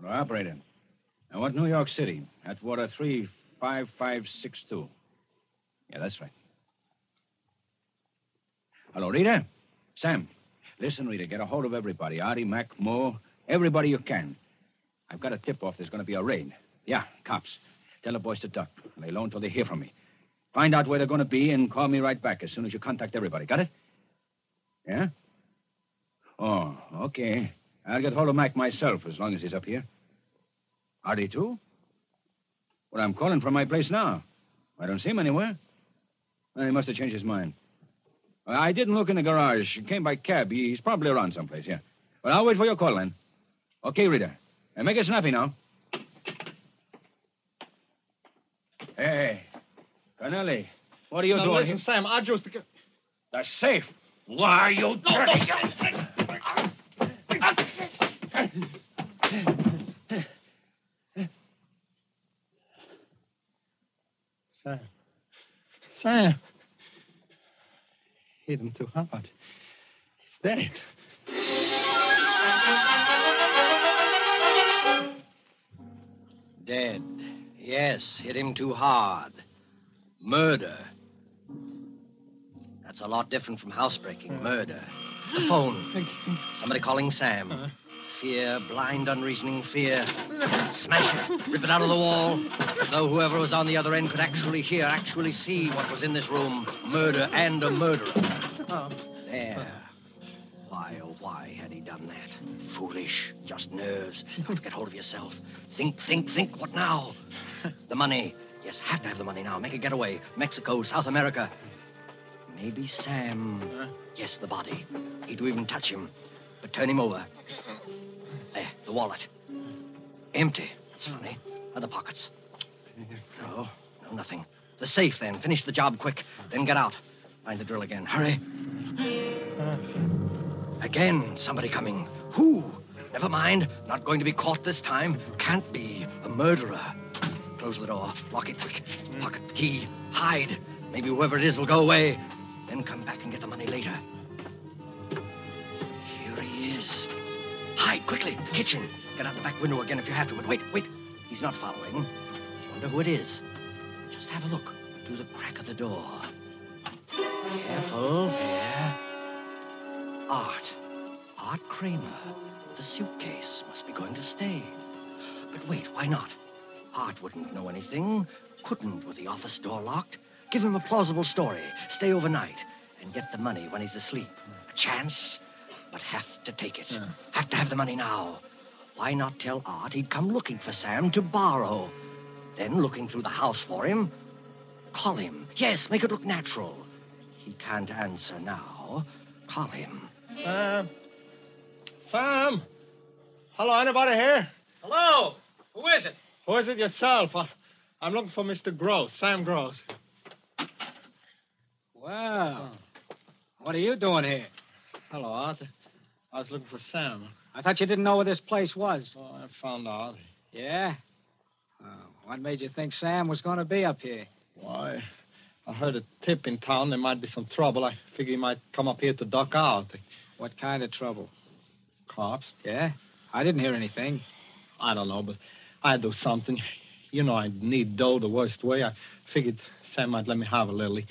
Well, operator. I want New York City. Atwater 35562. Yeah, that's right. Hello, Rita? Sam. Listen, Rita, get a hold of everybody. Artie, Mac, Moore, everybody you can. I've got a tip off there's going to be a raid. Yeah, cops. Tell the boys to duck. Lay low until they hear from me. Find out where they're going to be and call me right back as soon as you contact everybody. Got it? Yeah? Oh, okay. I'll get hold of Mac myself as long as he's up here. Artie, too? Well, I'm calling from my place now. I don't see him anywhere. Well, he must have changed his mind. I didn't look in the garage. He came by cab. He's probably around someplace, yeah. Well, I'll wait for your call, then. Okay, Rita. And make it snappy now. Hey, Kennelly, what are you Now, doing listen, here? Sam, I just... The safe. Why, are you dirty... Sam. Sam. Hit him too hard. He's dead. Dead. Yes, hit him too hard. Murder. That's a lot different from housebreaking. Murder. The phone. Somebody calling Sam. Uh-huh. Fear, blind, unreasoning fear. Smash it. Rip it out of the wall. As though whoever was on the other end could actually hear, actually see what was in this room. Murder and a murderer. Oh. There. Why, oh, why had he done that? Foolish. Just nerves. Got to get hold of yourself. Think, think, think. What now? The money. Yes, have to have the money now. Make a getaway. Mexico, South America. Maybe Sam. Yes, the body. He'd to even touch him. But turn him over. There, the wallet. Empty. That's funny. Other pockets. No, no, nothing. The safe, then. Finish the job quick. Then get out. Find the drill again. Hurry. Again, somebody coming. Who? Never mind. Not going to be caught this time. Can't be. A murderer. Close the door. Lock it quick. Pocket the key. Hide. Maybe whoever it is will go away. Then come back and get the money later. Here he is. Hide quickly. The kitchen. Get out the back window again if you have to. But wait, wait. He's not following. Wonder who it is. Just have a look through the crack of the door. Careful. There. Art. Art Kramer. The suitcase must be going to stay. But wait, why not? Art wouldn't know anything. Couldn't with the office door locked. Give him a plausible story. Stay overnight and get the money when he's asleep. A chance, but have to take it. Have to have the money now. Why not tell Art he'd come looking for Sam to borrow? Then, looking through the house for him, call him. Yes, make it look natural. He can't answer now. Call him. Sam. Sam. Hello, anybody here? Hello. Who is it? Who is it yourself? I, I'm looking for Mr. Gross, Sam Gross. Well, what are you doing here? Hello, Arthur. I was looking for Sam. I thought you didn't know where this place was. Oh, I found out. Yeah? Oh, what made you think Sam was going to be up here? Why, I heard a tip in town there might be some trouble. I figured he might come up here to duck out. What kind of trouble? Cops? Yeah? I didn't hear anything. I don't know, but I'd do something. You know, I need dough the worst way. I figured Sam might let me have a little. He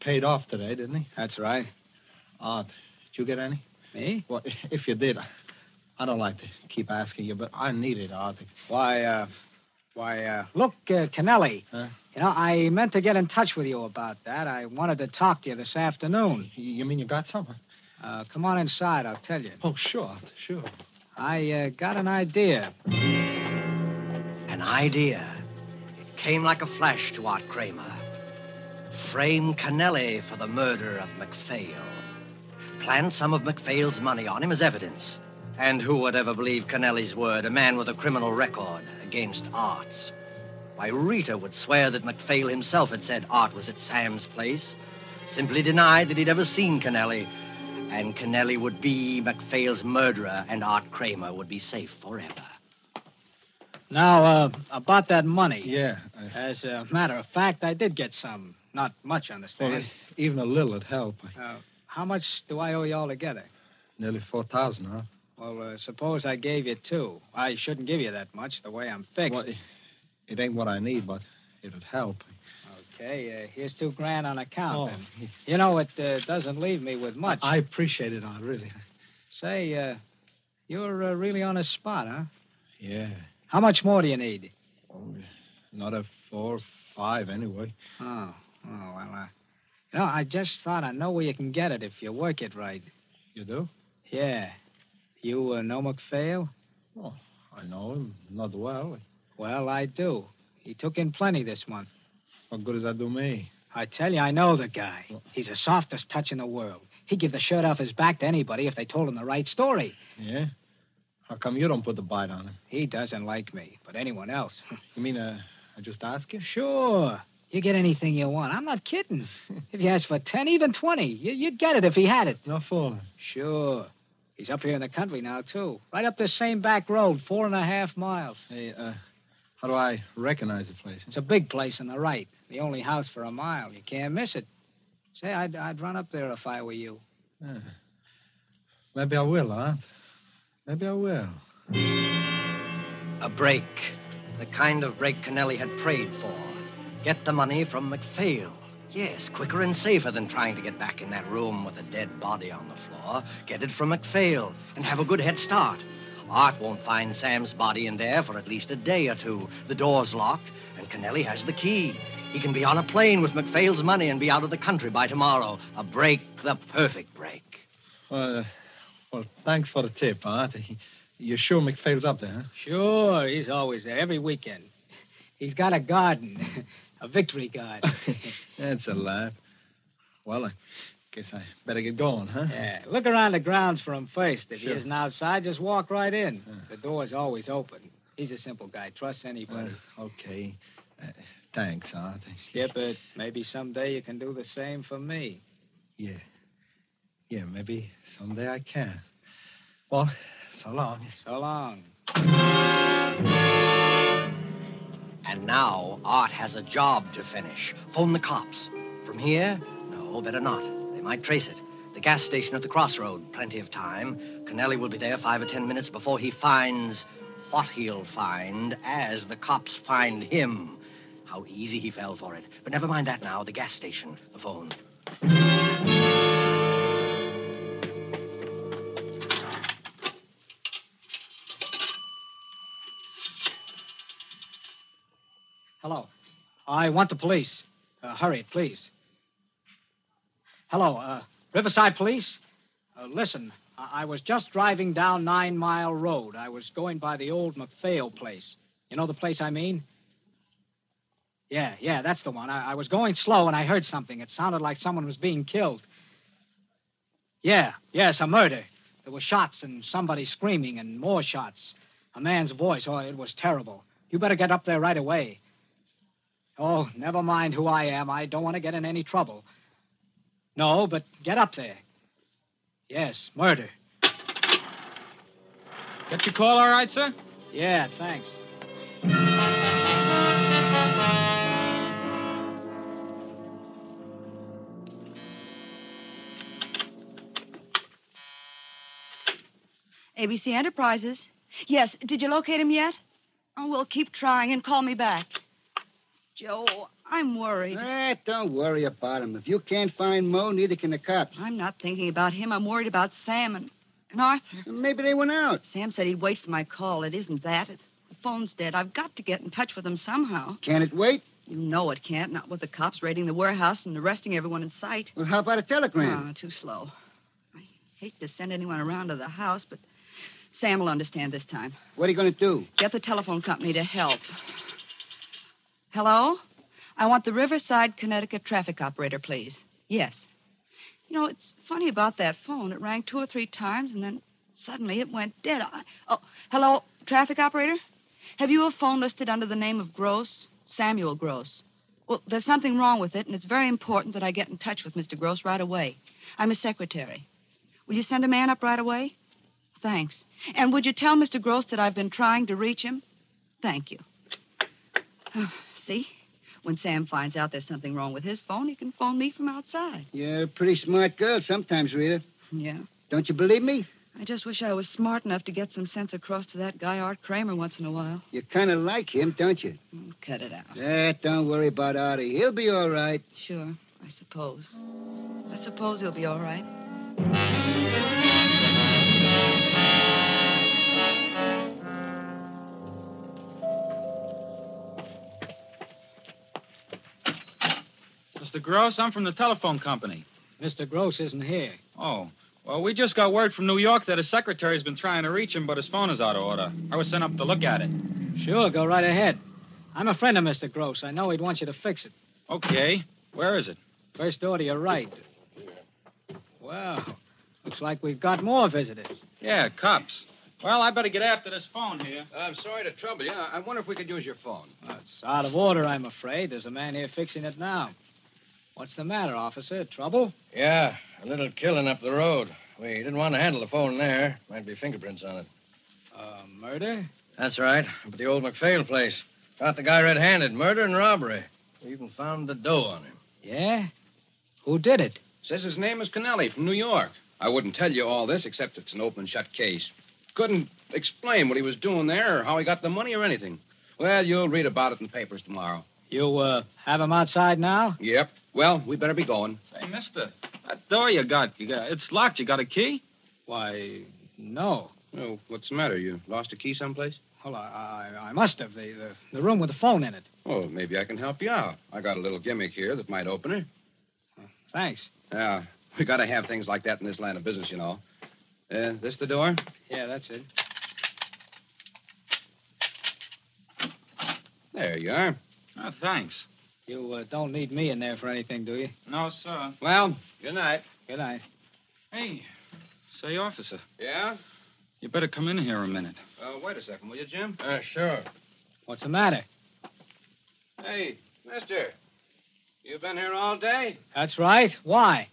paid off today, didn't he? That's right. Art, did you get any? Me? Well, if you did, I don't like to keep asking you, but I need it, Art. Why, uh, why, uh, look, uh, Kennelly. Huh? You know, I meant to get in touch with you about that. I wanted to talk to you this afternoon. You mean you got some? Uh, come on inside, I'll tell you. Oh, sure, sure. I uh, got an idea. Idea. It came like a flash to Art Kramer. Frame Kennelly for the murder of MacPhail. Plant some of MacPhail's money on him as evidence. And who would ever believe Kennelly's word, a man with a criminal record against Art's? Why, Rita would swear that MacPhail himself had said Art was at Sam's place, simply denied that he'd ever seen Kennelly, and Kennelly would be MacPhail's murderer, and Art Kramer would be safe forever. Now, uh, about that money. Yeah. As a matter of fact, I did get some. Not much, understand. Well, even a little would help. Uh, how much do I owe you altogether? Nearly 4000 huh? Well, uh, suppose I gave you two. I shouldn't give you that much, the way I'm fixed. Well, it ain't what I need, but it'd help. Okay, uh, here's two grand on account. Oh. You know, it uh, doesn't leave me with much. I appreciate it, Art, really. Say, uh, you're uh, really on a spot, huh? Yeah. How much more do you need? Another four, five, anyway. Oh, oh, well, uh, you know, I just thought I know where you can get it if you work it right. You do? Yeah. You uh, know McPhail? Oh, I know him. Not well. Well, I do. He took in plenty this month. What good does that do me? I tell you, I know the guy. He's the softest touch in the world. He'd give the shirt off his back to anybody if they told him the right story. Yeah? How come you don't put the bite on him? He doesn't like me, but anyone else. You mean, uh, I just ask you? Sure. You get anything you want. I'm not kidding. if you ask for 10, even 20, you, you'd get it if he had it. No fooling. Sure. He's up here in the country now, too. Right up this same back road, four and a half miles. Hey, uh, how do I recognize the place? It's a big place on the right. The only house for a mile. You can't miss it. Say, I'd, I'd run up there if I were you. Yeah. Maybe I will, huh? Maybe I will. A break. The kind of break Kennelly had prayed for. Get the money from McPhail. Yes, quicker and safer than trying to get back in that room with a dead body on the floor. Get it from McPhail and have a good head start. Art won't find Sam's body in there for at least a day or two. The door's locked, and Kennelly has the key. He can be on a plane with McPhail's money and be out of the country by tomorrow. A break, the perfect break. Well, well, thanks for the tip, Art. You're sure McPhail's up there, huh? Sure, he's always there, every weekend. He's got a garden, a victory garden. That's a laugh. Well, I guess I better get going, huh? yeah, look around the grounds for him first. If Sure. he isn't outside, just walk right in. The door's always open. He's a simple guy. Trust anybody. Uh, okay. Uh, thanks, Art. Skip it. Maybe someday you can do the same for me. Yeah. Yeah, maybe someday I can. Well, so long. So long. And now Art has a job to finish. Phone the cops. From here? No, better not. They might trace it. The gas station at the crossroad. Plenty of time. Kennelly will be there five or ten minutes before he finds what he'll find as the cops find him. How easy he fell for it. But never mind that now. The gas station. The phone. I want the police. Uh, hurry please. Hello, uh, Riverside Police. Uh, listen, I-, I was just driving down Nine Mile Road. I was going by the old McPhail place. You know the place I mean? Yeah, yeah, that's the one. I, I was going slow and I heard something. It sounded like someone was being killed. Yeah, yes, a murder. There were shots and somebody screaming and more shots. A man's voice. Oh, it was terrible. You better get up there right away. Oh, never mind who I am. I don't want to get in any trouble. No, but get up there. Yes, murder. Get your call all right, sir? Yeah, thanks. ABC Enterprises. Yes, did you locate him yet? Oh, well, keep trying and call me back. Joe, I'm worried. Eh, don't worry about him. If you can't find Mo, neither can the cops. I'm not thinking about him. I'm worried about Sam and, and Arthur. Maybe they went out. Sam said he'd wait for my call. It isn't that. It, the phone's dead. I've got to get in touch with them somehow. Can it wait? You know it can't, not with the cops raiding the warehouse and arresting everyone in sight. Well, how about a telegram? Oh, too slow. I hate to send anyone around to the house, but Sam will understand this time. What are you going to do? Get the telephone company to help. Hello? I want the Riverside, Connecticut traffic operator, please. Yes. You know, it's funny about that phone. It rang two or three times, and then suddenly it went dead. I... Oh, hello, traffic operator? Have you a phone listed under the name of Gross? Samuel Gross. Well, there's something wrong with it, and it's very important that I get in touch with Mr. Gross right away. I'm his secretary. Will you send a man up right away? Thanks. And would you tell Mr. Gross that I've been trying to reach him? Thank you. Oh, See? When Sam finds out there's something wrong with his phone, he can phone me from outside. You're a pretty smart girl sometimes, Rita. Yeah. Don't you believe me? I just wish I was smart enough to get some sense across to that guy, Art Kramer, once in a while. You kind of like him, don't you? Oh, cut it out. Eh, don't worry about Artie. He'll be all right. Sure, I suppose. I suppose he'll be all right. Mr. Gross, I'm from the telephone company. Mr. Gross isn't here. Oh. Well, we just got word from New York that his secretary's been trying to reach him, but his phone is out of order. I was sent up to look at it. Sure, go right ahead. I'm a friend of Mr. Gross. I know he'd want you to fix it. Okay. Where is it? First door to your right. Well, looks like we've got more visitors. Yeah, cops. Well, I better get after this phone here. I'm sorry to trouble you. I wonder if we could use your phone. It's out of order, I'm afraid. There's a man here fixing it now. What's the matter, officer? Trouble? Yeah, a little killing up the road. We didn't want to handle the phone there. Might be fingerprints on it. Uh, murder? That's right. Up at the old McPhail place. Caught the guy red-handed. Murder and robbery. We even found the dough on him. Yeah? Who did it? Says his name is Kennelly from New York. I wouldn't tell you all this except it's an open and shut case. Couldn't explain what he was doing there or how he got the money or anything. Well, you'll read about it in the papers tomorrow. You, uh, have him outside now? Yep. Well, we better be going. Say, mister, that door you got, you got it's locked. You got a key? Why, no. Oh, what's the matter? You lost a key someplace? Well, I, I, I must have. The, the, the room with the phone in it. Oh, maybe I can help you out. I got a little gimmick here that might open it. Thanks. Yeah, we got to have things like that in this line of business, you know. Uh, this the door? Yeah, that's it. There you are. Oh, thanks. You uh, don't need me in there for anything, do you? No, sir. Well, good night. Good night. Hey, say, officer, Yeah? you better come in here a minute. Uh, wait a second, will you, Jim? Uh, sure. What's the matter? Hey, mister. You've been here all day? That's right. Why?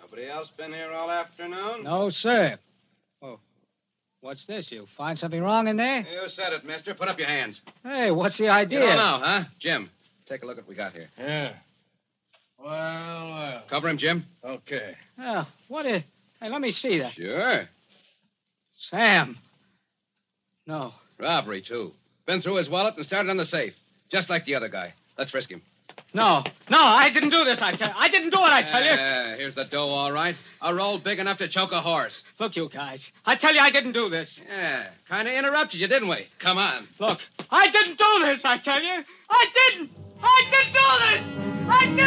Nobody else been here all afternoon? No, sir. Oh, what's this? You find something wrong in there? You said it, mister. Put up your hands. Hey, what's the idea? You don't know, huh? Jim, take a look at what we got here. Yeah. Well, well. Cover him, Jim. Okay. Oh, what is... Hey, let me see that. Sure. Sam. No. Robbery, too. Been through his wallet and started on the safe. Just like the other guy. Let's frisk him. No. No, I didn't do this, I tell you. I didn't do it, I tell you. Yeah, here's the dough, all right. A roll big enough to choke a horse. Look, you guys. I tell you, I didn't do this. Yeah, kind of interrupted you, didn't we? Come on. Look, I didn't do this, I tell you. I didn't. I do this. I I.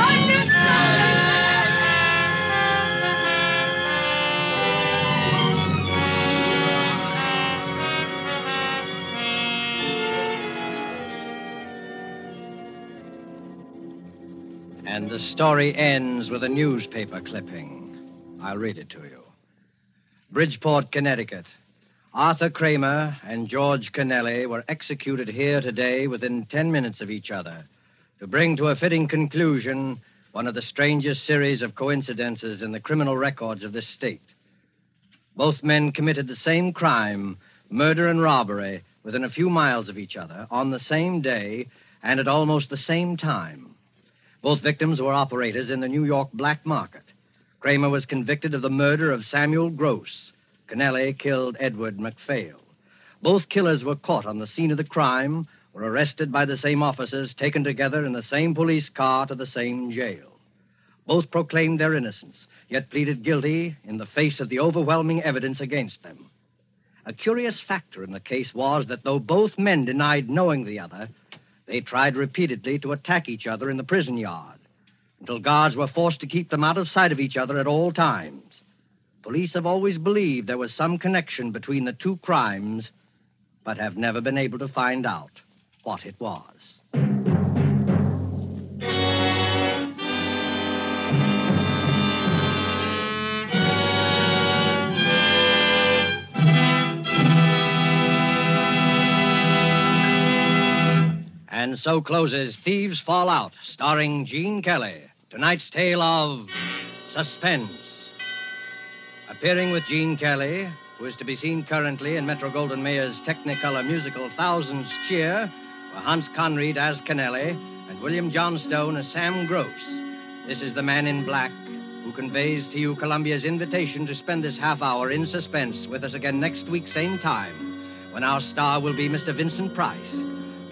I do this. And the story ends with a newspaper clipping. I'll read it to you. Bridgeport, Connecticut. Arthur Kramer and George Kennelly were executed here today within 10 minutes of each other to bring to a fitting conclusion one of the strangest series of coincidences in the criminal records of this state. Both men committed the same crime, murder and robbery, within a few miles of each other on the same day and at almost the same time. Both victims were operators in the New York black market. Kramer was convicted of the murder of Samuel Gross. Kennelly killed Edward McPhail. Both killers were caught on the scene of the crime, were arrested by the same officers, taken together in the same police car to the same jail. Both proclaimed their innocence, yet pleaded guilty in the face of the overwhelming evidence against them. A curious factor in the case was that though both men denied knowing the other, they tried repeatedly to attack each other in the prison yard until guards were forced to keep them out of sight of each other at all times. Police have always believed there was some connection between the two crimes, but have never been able to find out what it was. And so closes Thieves Fall Out, starring Gene Kelly. Tonight's tale of suspense. Appearing with Gene Kelly, who is to be seen currently in Metro Goldwyn Mayer's Technicolor musical Thousands Cheer, were Hans Conried as Kennelly and William Johnstone as Sam Gross. This is the man in black who conveys to you Columbia's invitation to spend this half hour in suspense with us again next week, same time, when our star will be Mr. Vincent Price.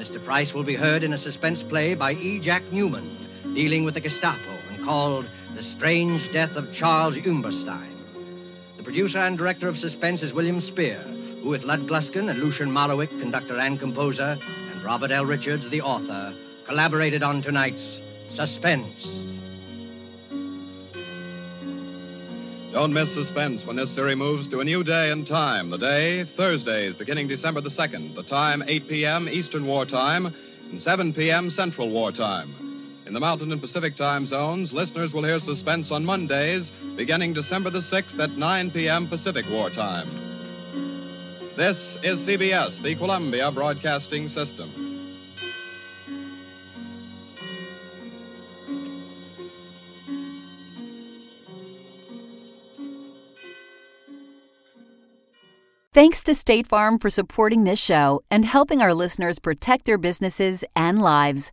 Mr. Price will be heard in a suspense play by E. Jack Neuman, dealing with the Gestapo and called The Strange Death of Charles Umberstein. The producer and director of suspense is William Spier, who, with Lud Gluskin and Lucien Moraweck, conductor and composer, and Robert L. Richards, the author, collaborated on tonight's Suspense. Don't miss suspense when this series moves to a new day and time. The day, Thursdays, beginning December the 2nd. The time, 8 p.m. Eastern War Time and 7 p.m. Central War Time. In the Mountain and Pacific time zones, listeners will hear Suspense on Mondays, beginning December the 6th at 9 p.m. Pacific War Time. This is CBS, the Columbia Broadcasting System. Thanks to State Farm for supporting this show and helping our listeners protect their businesses and lives.